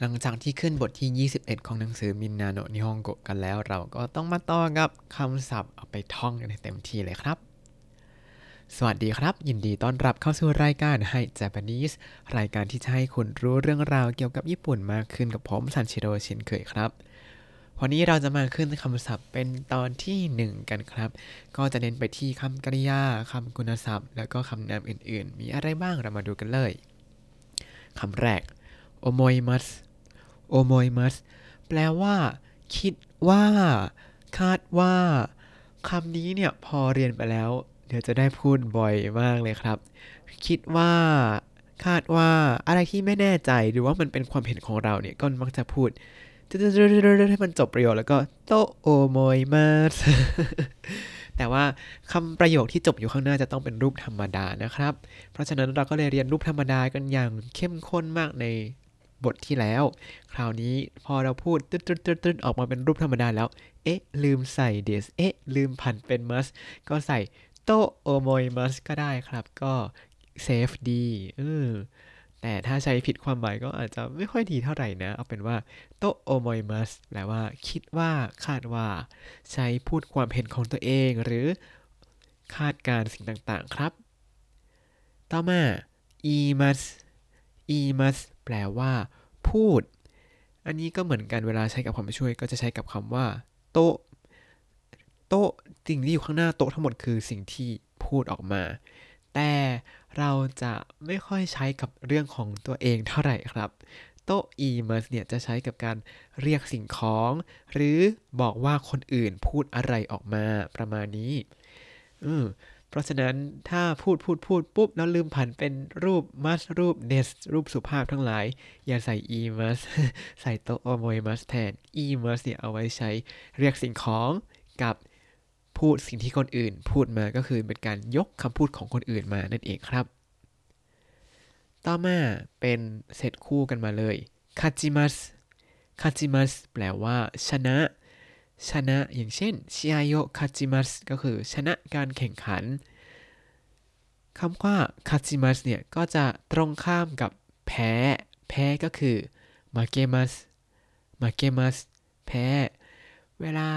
หลังจากที่ขึ้นบทที่ 21 ของหนังสือมินนาโนะนิฮงโกะกันแล้ว เราก็ต้องมาต่อกับคำศัพท์เอาไปท่องกันเต็มที่เลยครับ สวัสดีครับ ยินดีต้อนรับเข้าสู่รายการให้ Japanese รายการที่จะให้คุณรู้เรื่องราวเกี่ยวกับญี่ปุ่นมากขึ้นกับผมซันชิโร่ชินเคยครับ วันนี้เราจะมาขึ้นคำศัพท์เป็นตอนที่ 1 กันครับ ก็จะเน้นไปที่คำกริยาคำคุณศัพท์ แล้วก็คำนามอื่น ๆ มีอะไรบ้างเรามาดูกันเลยคำแรกโอโมยมัส โอโมยมัสแปลว่า คิดว่า คาดว่าคำนี้เนี่ยพอเรียนไปแล้ว เดี๋ยวจะได้พูดบ่อยมากเลยครับ คิดว่า คาดว่าอะไรที่ไม่แน่ใจหรือว่ามันเป็นความเห็นของเราเนี่ยก็มักจะพูดให้มันจบประโยคแล้วก็โตโอโมยมัสแต่ว่าคำประโยคที่จบอยู่ข้างหน้าจะต้องเป็นรูปธรรมดานะครับ เพราะฉะนั้นเราก็เลยเรียนรูปธรรมดากันอย่างเข้มข้นมากใน บทที่แล้ว คราวนี้พอเราพูดตึ๊ดตึ๊ดตึ๊ดตึ๊ดออกมาเป็นรูปธรรมดาแล้ว เอ๊ะ ลืมใส่เดสเอ๊ะ ลืมผันเป็นมัสก็ใส่โตโอโมยมัสก็ได้ครับ ก็เซฟดีเออแต่ถ้าใช้ผิดความหมายก็อาจจะไม่ค่อยดีเท่าไหร่นะ เอาเป็นว่าโตโอโมยมัสแปลว่า คิดว่าคาดว่า ใช้พูดความเห็นของตัวเอง หรือคาดการสิ่งต่างๆครับ ต่อมาอีมัสอีมัส แปลว่า พูด อันนี้ก็เหมือนกันเวลาใช้กับความช่วย ก็จะใช้กับคำว่า โตโตสิ่งที่อยู่ข้างหน้าโต๊ะทั้งหมดคือสิ่งที่พูดออกมา แต่เราจะไม่ค่อยใช้กับเรื่องของตัวเองเท่าไหร่ครับ โตอีมัสเนี่ยจะใช้กับการเรียกสิ่งของ หรือบอกว่าคนอื่นพูดอะไรออกมาประมาณนี้ อืม เพราะฉะนั้นถ้าพูดพูดพูดปุ๊บ แล้วลืมผันเป็นรูปมัสรูปเนสรูปสุภาพทั้งหลาย อย่าใส่อีมัสใส่โตโอโมยมัสแทนอีมัสเนี่ยเอาไว้ใช้เรียกสิ่งของกับพูดสิ่งที่คนอื่น พูดมาก็คือเป็นการยกคำพูดของคนอื่นมานั่นเองครับ ต่อมาเป็นเซตคู่กันมาเลยคาจิมัสคาจิมัสแปลว่า ชนะ ชนะ อย่างเช่นชิอาโยคาจิมัสก็คือชนะการแข่งขันคำว่าคาจิมัสเนี่ยก็จะตรงข้ามกับแพ้ แพ้ก็คือมาเกมัสมาเกมัสแพ้ เวลา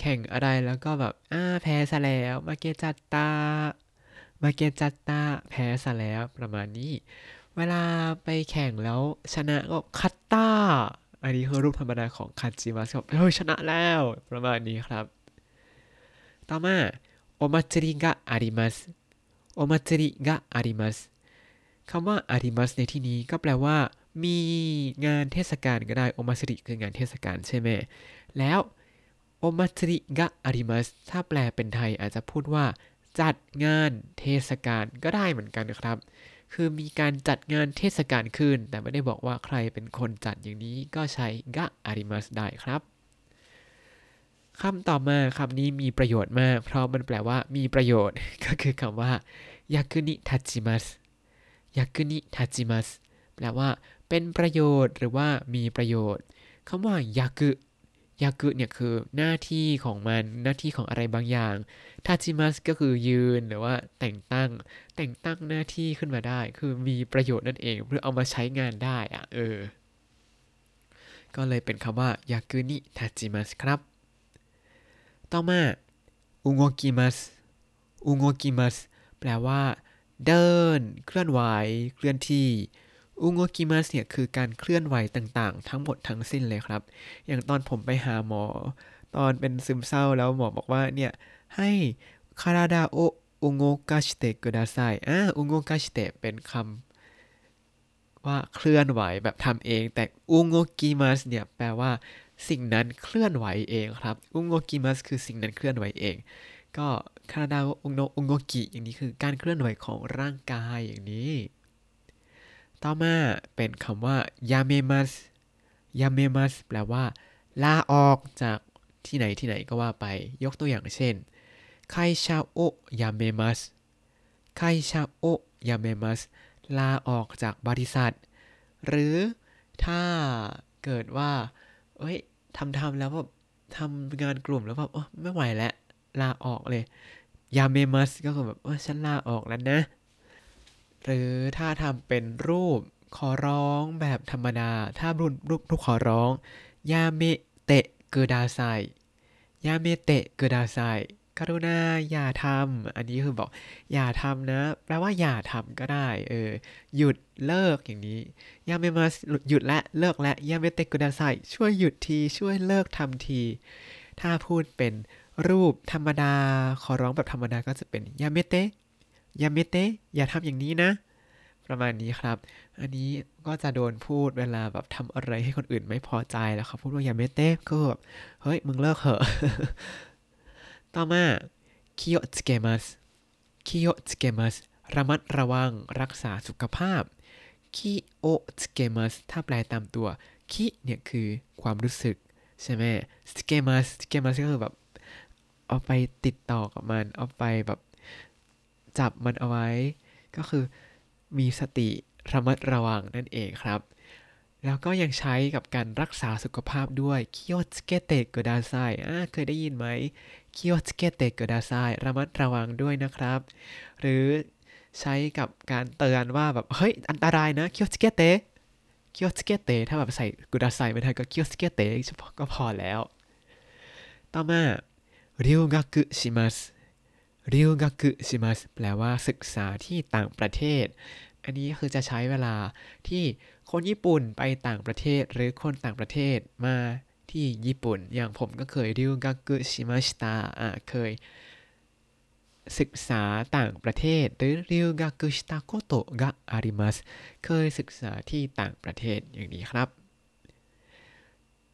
แข่งอะไรแล้วก็แบบอ้าแพ้ซะแล้วมาเกจัตตามาเกจัตตาแพ้ซะแล้วประมาณนี้ เวลาไปแข่งแล้วชนะก็คัตตา อันนี้คือรูปธรรมดาของคันจิมัสครับเฮ้ยชนะแล้ว ประมาณนี้ครับ ต่อมาโอมาจิริกะอาริมัสโอมาจิริกะอาริมัสคำว่าอาริมัสในที่นี้ก็แปลว่า มีงานเทศกาลก็ได้โอมาจิริคืองานเทศกาลใช่ไหมแล้วโอมาจิริกะอาริมัสถ้าแปลเป็นไทยอาจจะพูดว่า จัดงานเทศกาลก็ได้เหมือนกันครับ คือมีการจัดงานเทศกาลขึ้น แต่ไม่ได้บอกว่าใครเป็นคนจัดอย่างนี้ก็ใช้กะอาริมัสได้ครับคำต่อมาคำนี้มีประโยชน์มาก เพราะมันแปลว่ามีประโยชน์ ก็คือคำว่ายากุนิทัจิมัสยากุนิทัจิมัสแปลว่า เป็นประโยชน์หรือว่ามีประโยชน์คำว่ายากุ ยากุเนี่ยคือหน้าที่ของมันหน้าที่ของอะไรบางอย่างทาจิมัสก็คือยืนหรือว่าแต่งตั้ง แต่งตั้งหน้าที่ขึ้นมาได้ คือมีประโยชน์นั่นเอง เพื่อเอามาใช้งานได้อะเออ ก็เลยเป็นคำว่ายากุนิทาจิมัสครับ ต่อมาอุโงกิมัสอุโงกิมัสแปลว่า เดิน เคลื่อนไหว เคลื่อนที่ อุโงกิมัสเนี่ยคือการเคลื่อนไหวต่างๆ ทั้งหมดทั้งสิ้นเลยครับ อย่างตอนผมไปหาหมอ ตอนเป็นซึมเศร้าแล้วหมอบอกว่าเนี่ยให้คาราดาโออุโงกาชิเตะกุดาไซอ่าอุโงกาชิเตะเป็นคำว่าเคลื่อนไหวแบบทำเอง แต่อุโงกิมัสเนี่ยแปลว่าสิ่งนั้นเคลื่อนไหวเองครับอุโงกิมัสคือสิ่งนั้นเคลื่อนไหวเอง ก็คาราดาโออุโงอุโงกิอย่างนี้คือการเคลื่อนไหวของร่างกายอย่างนี้ ต่อมาเป็นคำว่ายาเมมัสยาเมมัสแปลว่า ลาออกจากที่ไหนที่ไหนก็ว่าไป ยกตัวอย่างเช่นไคชาโอยาเมมัสไคชาโอยาเมมัสลาออกจากบริษัท หรือถ้าเกิดว่า เอ้ยทำทำแล้วแบบทำงานกลุ่มแล้วแบบไม่ไหวแล้ว ลาออกเลย ยาเมมัสก็คือแบบว่าฉันลาออกแล้วนะ หรือถ้าทำเป็นรูปขอร้องแบบธรรมดา ถ้ารูปรูปรูปขอร้องยาเมเตะเกดาไซยาเมเตะเกดาไซกรุณาอย่าทำ อันนี้คือบอก อย่าทำนะ แปลว่าอย่าทำก็ได้ เออ หยุดเลิกอย่างนี้ยาเมมาหยุดและเลิกและยาเมเตะเกดาไซช่วยหยุดที ช่วยเลิกทำที ถ้าพูดเป็นรูปธรรมดา ขอร้องแบบธรรมดาก็จะเป็นやめて やめて อย่าทำอย่างนี้นะ ประมาณนี้ครับ อันนี้ก็จะโดนพูดเวลาแบบทำอะไรให้คนอื่นไม่พอใจแล้วเขาพูดว่า やめて ก็แบบเฮ้ย มึงเลิกเหอะ ต่อมา 気をつけます 気をつけます ระมัดระวังรักษาสุขภาพ 気をつけます ถ้าแปลตามตัว 気 เนี่ยคือความรู้สึกใช่ไหม つけます つけます ก็คือแบบเอาไปติดต่อกับมัน เอาไปแบบ จับมันเอาไว้ ก็คือมีสติระมัดระวังนั่นเองครับ แล้วก็ยังใช้กับการรักษาสุขภาพด้วย 気をつけてください อ่าเคยได้ยินไหม 気をつけてください ระมัดระวังด้วยนะครับ หรือใช้กับการเตือนว่าแบบ เฮ้ย อันตรายนะ 気をつけて気をつけて ถ้าแบบใส่ ください ไม่ทันก็ 気をつけて เฉพาะก็พอแล้ว ต่อมา 留学します 留学します แปลว่าศึกษาที่ต่างประเทศ อันนี้คือจะใช้เวลาที่คนญี่ปุ่นไปต่างประเทศ หรือคนต่างประเทศมาที่ญี่ปุ่น อย่างผมก็เคย 留学しました อ่าเคย ศึกษาต่างประเทศ หรือ 留学したことがありますเคยศึกษาที่ต่างประเทศอย่างนี้ครับ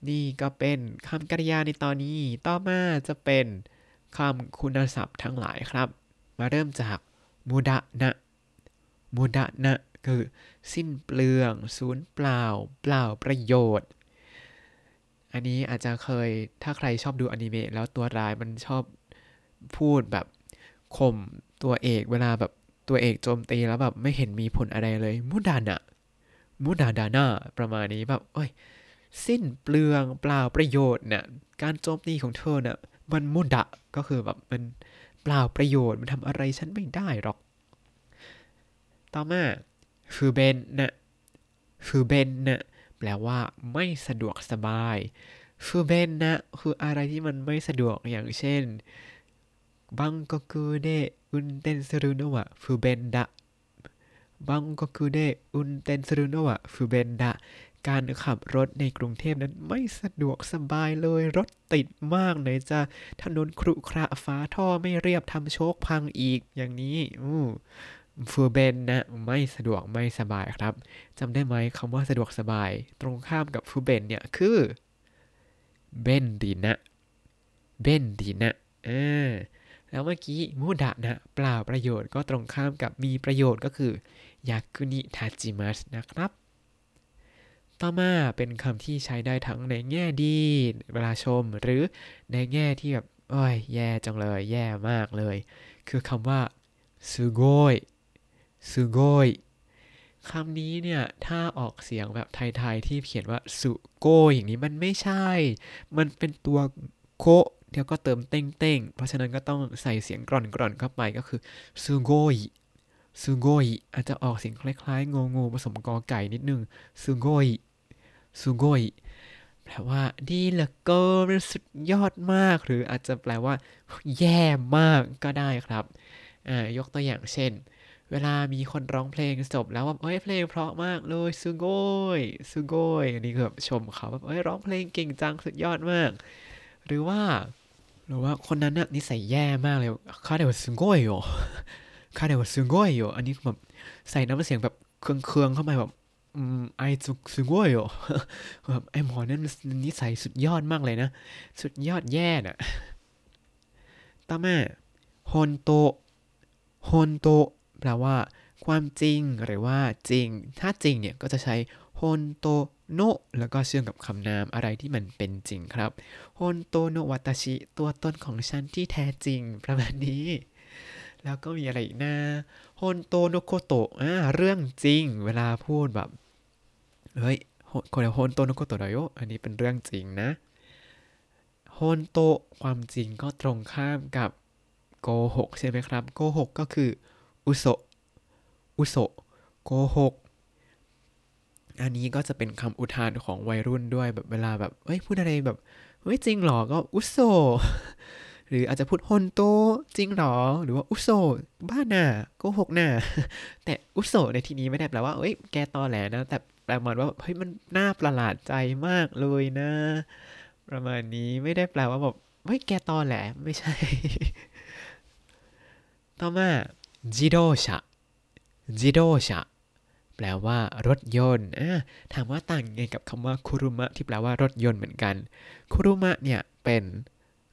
นี่ก็เป็นคำกริยาในตอนนี้ ต่อมาจะเป็น คำคุณศัพท์ทั้งหลายครับ มาเริ่มจากมุดะนะมุดะนะคือ สิ้นเปลือง ศูนย์เปล่า เปล่าประโยชน์ อันนี้อาจจะเคยถ้าใครชอบดูอนิเมะแล้วตัวร้ายมันชอบพูดแบบข่มตัวเอกเวลาแบบตัวเอกโจมตีแล้วแบบไม่เห็นมีผลอะไรเลย มุดานะมุดาดานะประมาณนี้แบบเอ้ย สิ้นเปลืองเปล่าประโยชน์เนี่ยการโจมตีของเธอเนี่ยมันมุดะก็คือแบบมันเปล่าประโยชน์มันทำอะไรฉันไม่ได้หรอก ต่อมาฟูเบนนะฟูเบนนะแปลว่าไม่สะดวกสบายฟูเบนนะคืออะไรที่มันไม่สะดวกอย่างเช่นบังกกูเดอุนเตนสรุโนะวะฟูเบนดะบังกกูเดอุนเตนสรุโนะวะฟูเบนดะ การขับรถในกรุงเทพนั้นไม่สะดวกสบายเลย รถติดมากไหนจะถนนครุขระฟ้าท่อไม่เรียบทำโชคพังอีกอย่างนี้อู้ฟูเบนนะไม่สะดวกไม่สบายครับจำได้ไหมคำว่าสะดวกสบาย ตรงข้ามกับฟูเบนเนี่ยคือเบนดีนะเบนดีนะอ่าแล้วเมื่อกี้มูดะนะเปล่าประโยชน์ก็ตรงข้ามกับมีประโยชน์ก็คือยากุนิทาจิมัสนะครับ ต่อมาเป็นคำที่ใช้ได้ทั้งในแง่ดี เวลาชม หรือในแง่ที่แบบโอ้ยแย่จังเลย แย่มากเลย คือคำว่าสุโกยสุโกยคำนี้เนี่ย ถ้าออกเสียงแบบไทยๆ ที่เขียนว่าสุโกยอย่างนี้มันไม่ใช่ มันเป็นตัวโคเดี๋ยวก็เติมเต้งเต้งเพราะฉะนั้นก็ต้องใส่เสียงกร่อนกร่อนเข้าไปก็คือสุโกยสุโกยอาจจะออกเสียงคล้ายๆงงงผสมกอไก่นิดนึงสุโกย สุโกยแปลว่า ดีเหลือเกินสุดยอดมาก หรืออาจจะแปลว่า แย่มากก็ได้ครับอ่ายกตัวอย่างเช่น เวลามีคนร้องเพลงจบแล้วว่าเอ้ยเพลงเพราะมากเลยสุโกยสุโกยอันนี้คือแบบชมเขาแบบเอ้ยร้องเพลงเก่งจังสุดยอดมาก หรือว่า หรือว่าคนนั้นน่ะนิสัยแย่มากเลยคาเดวสุโกยโอคาเดวสุโกยโออันนี้แบบใส่น้ำเสียงแบบเคืองๆเข้าไปแบบ อืมไอจุกสุโกยโอแบบไอหมอนั่นนิสัยสุดยอดมากเลยนะ สุดยอดแย่น่ะต่อมาฮอนโตฮอนโตแปลว่า ความจริงหรือว่าจริง ถ้าจริงเนี่ยก็จะใช้ 本当の แล้วก็เชื่อมกับคำนามอะไรที่มันเป็นจริงครับ 本当の私 ตัวตนของฉันที่แท้จริงประมาณนี้แล้วก็มีอะไรอีกนะ 本当のこと อ่าเรื่องจริง เวลาพูดแบบ เฮ้ยこれ本当のことだよ อันนี้เป็นเรื่องจริงนะ 本当 ความจริงก็ตรงข้ามกับโกหกใช่ไหมครับโกหกก็คืออุโสอุโสโกหกอันนี้ก็จะเป็นคำอุทานของวัยรุ่นด้วยแบบเวลาแบบเฮ้ยพูดอะไรแบบเฮ้ยจริงหรอก็อุโซหรืออาจจะพูดฮอนโตจริงหรอ หรือว่าอุโซบ้าน่ะโกหกน่ะแต่อุโซในที่นี้ไม่ได้แปลว่าเอ้ยแกตอแหลนะ แต่ แปลมาว่าเฮ้ยมันน่าประหลาดใจมากเลยนะ ประมาณนี้ไม่ได้แปลว่าแบบเฮ้ยแกตอแหลไม่ใช่ ต่อมาจิโดชะจิโดชะแปลว่ารถยนต์อ่าถามว่าต่างยังไงกับคำว่าคุรุมะที่แปลว่ารถยนต์เหมือนกัน คุรุมะเนี่ยเป็น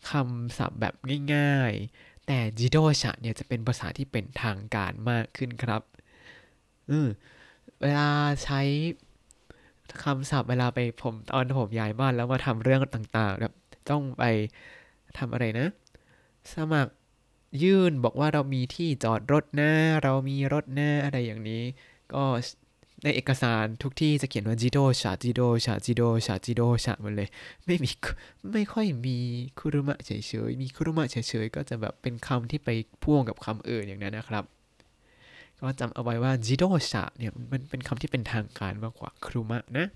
คำศัพท์แบบง่ายๆ แต่จิโดชะเนี่ยจะเป็นภาษาที่เป็นทางการมากขึ้นครับ อืม เวลาใช้คำศัพท์เวลาไปผมตอนผมย้ายบ้านแล้วมาทำเรื่องต่างๆแบบต้องไปทำอะไรนะ สมัครยื่นบอกว่าเรามีที่จอดรถนะเรามีรถนะอะไรอย่างนี้ ก็ในเอกสารทุกที่จะเขียนว่าจิโดชาจิโดชาจิโดชาจิโดชาหมดเลย ไม่มีไม่ค่อยมีคุรุมะเฉยๆมีคุรุมะเฉยๆก็จะแบบเป็นคำที่ไปพ่วงกับคำอื่นอย่างนั้นนะครับ ก็จำเอาไว้ว่าจิโดชาเนี่ยมันเป็นคำที่เป็นทางการมากกว่าครุมะนะ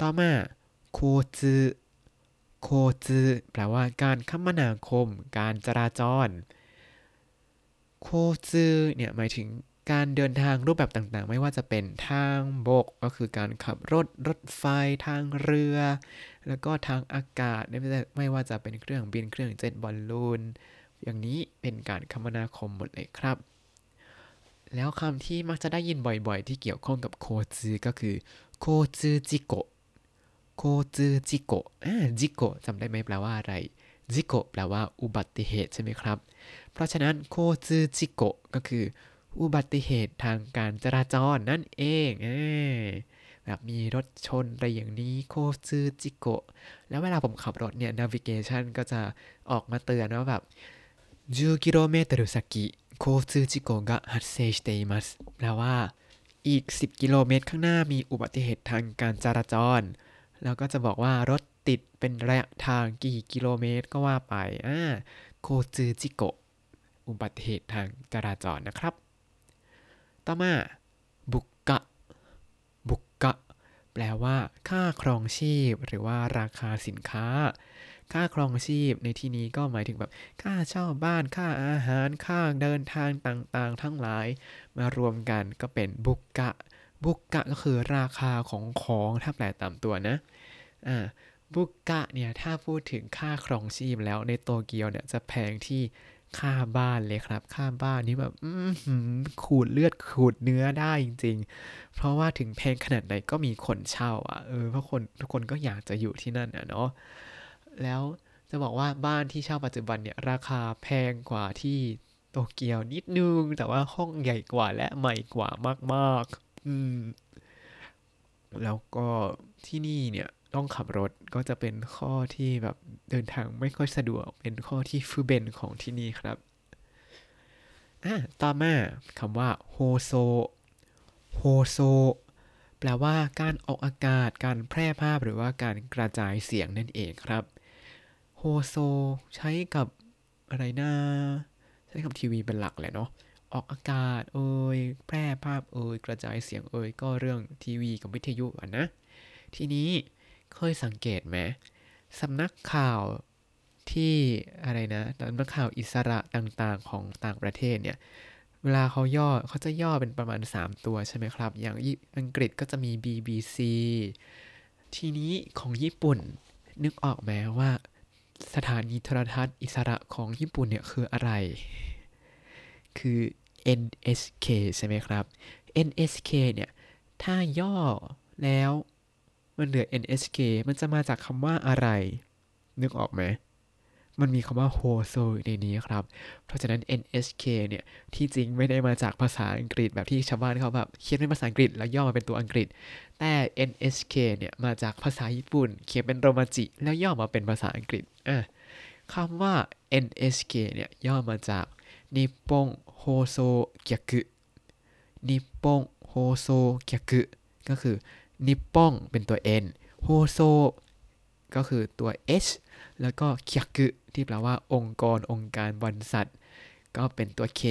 ต่อมาโคจืโคจืแปลว่าการคมนาคม การจราจรโคจืเนี่ยหมายถึงการเดินทางรูปแบบต่างๆ ไม่ว่าจะเป็นทางบกก็คือการขับรถรถไฟทางเรือ แล้วก็ทางอากาศไม่ว่าจะเป็นเครื่องบินเครื่องเจ็ตบอลลูนอย่างนี้เป็นการคมนาคมหมดเลยครับ แล้วคำที่มักจะได้ยินบ่อยๆ ที่เกี่ยวข้องกับโคจืก็คือโคจืจิโกโคจืจิโกอ่าจิโกจำได้ไหมแปลว่าอะไรจิโกแปลว่าอุบัติเหตุใช่ไหมครับ เพราะฉะนั้นโคจืจิโกก็คือ อุบัติเหตุทางการจราจรนั่นเองเอแบบมีรถชนอะไรอย่างนี้โคซึจิโกะแล้วเวลาผมขับรถเนี่ยนาวิเกชันก็จะออกมาเตือนว่าแบบ10กิโลเมตร先交通事故が発生していますแปลว่า อีก 10 กิโลเมตรข้างหน้ามีอุบัติเหตุทางการจราจร แล้วก็จะบอกว่ารถติดเป็นระยะทางกี่กิโลเมตรก็ว่าไปอ่าโคซึจิโกะอุบัติเหตุทางจราจรนะครับต่อมาบุกกะ บุกกะ แปลว่า ค่าครองชีพ หรือว่าราคาสินค้า ค่าครองชีพในที่นี้ก็หมายถึงแบบค่าเช่าบ้านค่าอาหารค่าเดินทางต่างๆ ทั้งหลาย มารวมกันก็เป็นบุกกะ บุกกะก็คือราคาของของถ้าแปลตามตัวนะอ่าบุกกะเนี่ยถ้าพูดถึงค่าครองชีพแล้วในโตเกียวเนี่ยจะแพงที่ค่าบ้านเลยครับ ค่าบ้านนี่แบบขูดเลือดขูดเนื้อได้จริง ๆ เพราะว่าถึงแพงขนาดไหนก็มีคนเช่า อะเออเพราะคนทุกคนก็อยากจะอยู่ที่นั่นอะเนาะ แล้วจะบอกว่าบ้านที่เช่าปัจจุบันเนี่ยราคาแพงกว่าที่โตเกียวนิดนึง แต่ว่าห้องใหญ่กว่าและใหม่กว่ามากๆ อืม แล้วก็ที่นี่เนี่ยต้องขับรถก็จะเป็นข้อที่แบบเดินทางไม่ค่อยสะดวก เป็นข้อที่ฟูเบนของที่นี่ครับอะต่อมาคำว่าโฮโซโฮโซแปลว่าการออกอากาศ การแพร่ภาพหรือว่าการกระจายเสียงนั่นเองครับ โฮโซใช้กับอะไรนะใช้กับทีวีเป็นหลักแหละเนาะออกอากาศเอ่ยแพร่ภาพเอ่ยกระจายเสียงเอ่ยก็เรื่องทีวีกับวิทยุอะนะ ทีนี้เคยสังเกตไหมสำนักข่าวที่อะไรนะสำนักข่าวอิสระต่างๆของต่างประเทศเนี่ย เวลาเขาย่อเขาจะย่อเป็นประมาณ 3 ตัวใช่ไหมครับ อย่างอังกฤษก็จะมี BBC ทีนี้ของญี่ปุ่นนึกออกไหมว่า สถานีโทรทัศน์อิสระของญี่ปุ่นเนี่ยคืออะไร คือ NSK ใช่ไหมครับ NSK เนี่ย ถ้าย่อแล้วมันเหลือ nsk มันจะมาจากคำว่าอะไร นึกออกไหม มันมีคำว่าโฮโซในนี้ครับ เพราะฉะนั้น NHK เนี่ย ที่จริงไม่ได้มาจากภาษาอังกฤษแบบที่ชาวบ้านเขาแบบเขียนเป็นภาษาอังกฤษแล้วย่อมาเป็นตัวอังกฤษ แต่ NHK เนี่ยมาจากภาษาญี่ปุ่น เขียนเป็นโรมาจิ แล้วย่อมาเป็นภาษาอังกฤษอะคำว่า NHK เนี่ยย่อมาจากนิปปงโฮโซเกียกุนิปปงโฮโซเกียกุก็คือนิปปงเป็นตัว N โฮโซก็คือตัว H แล้วก็เคียกุที่แปลว่าองค์กรองค์การบริษัท ก็เป็นตัว K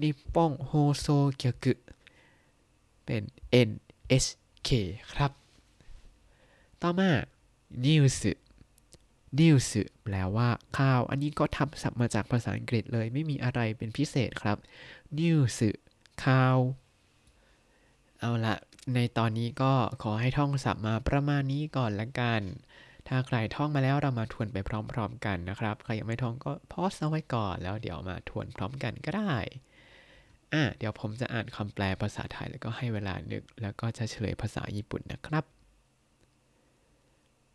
นิปปองโฮโซเคียกุเป็น N H เคครับ ต่อมา news news แปลว่าข่าว อันนี้ก็ทำศัพท์มาจากภาษาอังกฤษเลยไม่มีอะไรเป็นพิเศษครับ news ข่าว เอาละในตอนนี้ก็ขอให้ท่องศัพท์มาประมาณนี้ก่อนละกัน ถ้าใครท่องมาแล้วเรามาทวนไปพร้อม ๆ กันนะครับ ใครยังไม่ท่องก็พอสเอาไว้ก่อน แล้วเดี๋ยวมาทวนพร้อมกันก็ได้ อะเดี๋ยวผมจะอ่านคำแปลภาษาไทยแล้วก็ให้เวลานึก แล้วก็จะเฉลยภาษาญี่ปุ่นนะครับ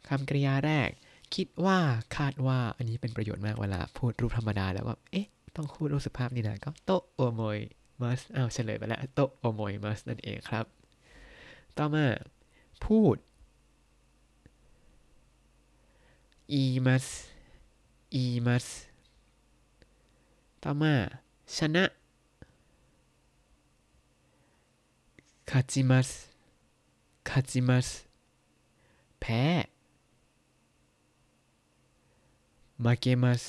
คำกริยาแรก คิดว่าคาดว่า อันนี้เป็นประโยชน์มากเวลาพูดรูปธรรมดาแล้วว่าเอ๊ะ ต้องพูดรูปสุภาพนี่นะก็โตโอโมยมัสอ้าวเฉลยไปแล้วโตโอโมยมัสนั่นเองครับ ต่อมา พูด อีมัสอีมัสต่อมาชนะคาจิมัสคาจิมัสแพ้มาเกมัส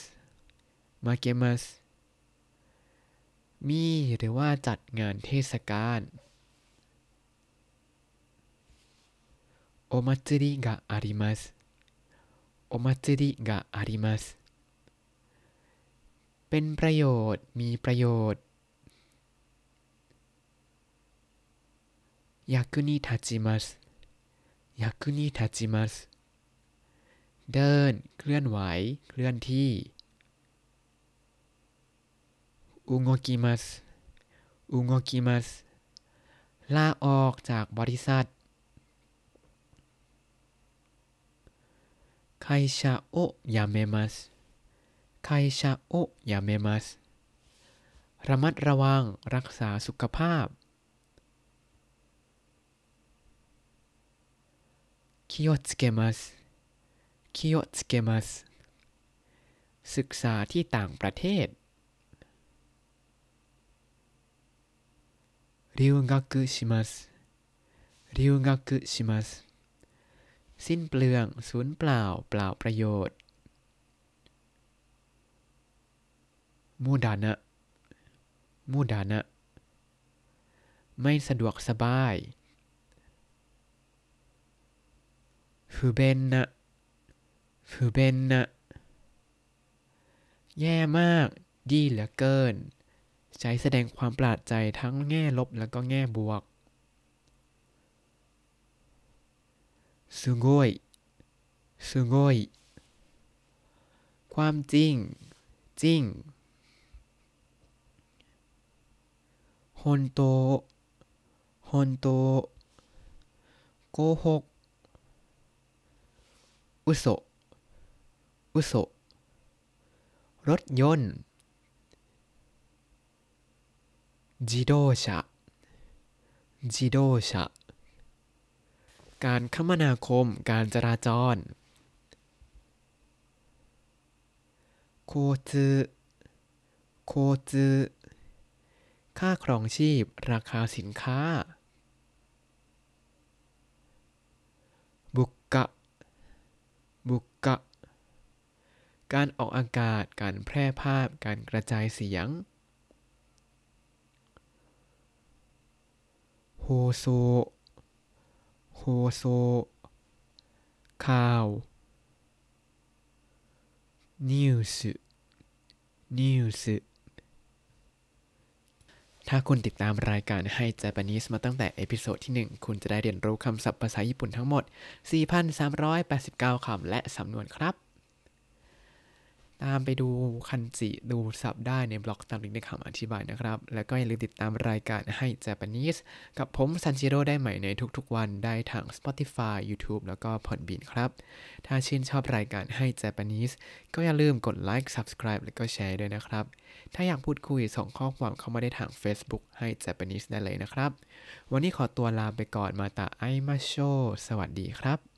มาเกมัสมีหรือว่าจัดงานเทศกาลおอมัตสึริกะอา โอมาจิริがありますเป็นประโยชน์ มีประโยชน์役に立ちます役に立ちますเดิน เคลื่อนไหว เคลื่อนที่อุโงกิมัสอุโงกิมัสลาออกจากบริษัท 会社を辞めます会社を辞めますระมัดระวัง รักษาสุขภาพ気をつけます気をつけますศึกษาที่ต่างประเทศ留学します留学します สิ้นเปลืองสูญเปล่าเปล่าประโยชน์มูดานะมูดานะ ไม่สะดวกสบายฟูเบนนะฟูเบนนะแย่มาก ดีเหลือเกิน ใช้แสดงความประหลาดใจทั้งแง่ลบแล้วก็แง่บวก すごいすごいความจริง จริงฮอนโตฮอนโตโกหกอุโสอุโสรถยนต์自動車自動車 การคมนาคม การจราจรโคจืโคจืค่าครองชีพ ราคาสินค้า บุกกะ บุกกะ การออกอากาศ การแพร่ภาพ การกระจายเสียงโฮโซ โฮโซ ข่าว ニュース ニュース ถ้าคุณติดตามรายการให้ Japanese มาตั้งแต่เอพิโซดที่ 1 คุณจะได้เรียนรู้คำศัพท์ภาษาญี่ปุ่นทั้งหมด 4,389 คำและสำนวนครับ ตามไปดูคันจิดูศัพท์ได้ในบล็อกตามลิงก์ในคำอธิบายนะครับ แล้วก็อย่าลืมติดตามรายการให้ Japanese กับผมซันจิโร่ได้ใหม่ในทุกๆวันได้ทาง Spotify YouTube แล้วก็ Podbean ครับ ถ้าชื่นชอบรายการให้ Japanese ก็อย่าลืมกดไลค์ Subscribe แล้วก็แชร์ด้วยนะครับ ถ้าอยากพูดคุยส่งข้อความเข้ามาได้ทาง Facebook ให้ Japanese ได้เลยนะครับ วันนี้ขอตัวลาไปก่อนมาตาไอมาโช สวัสดีครับ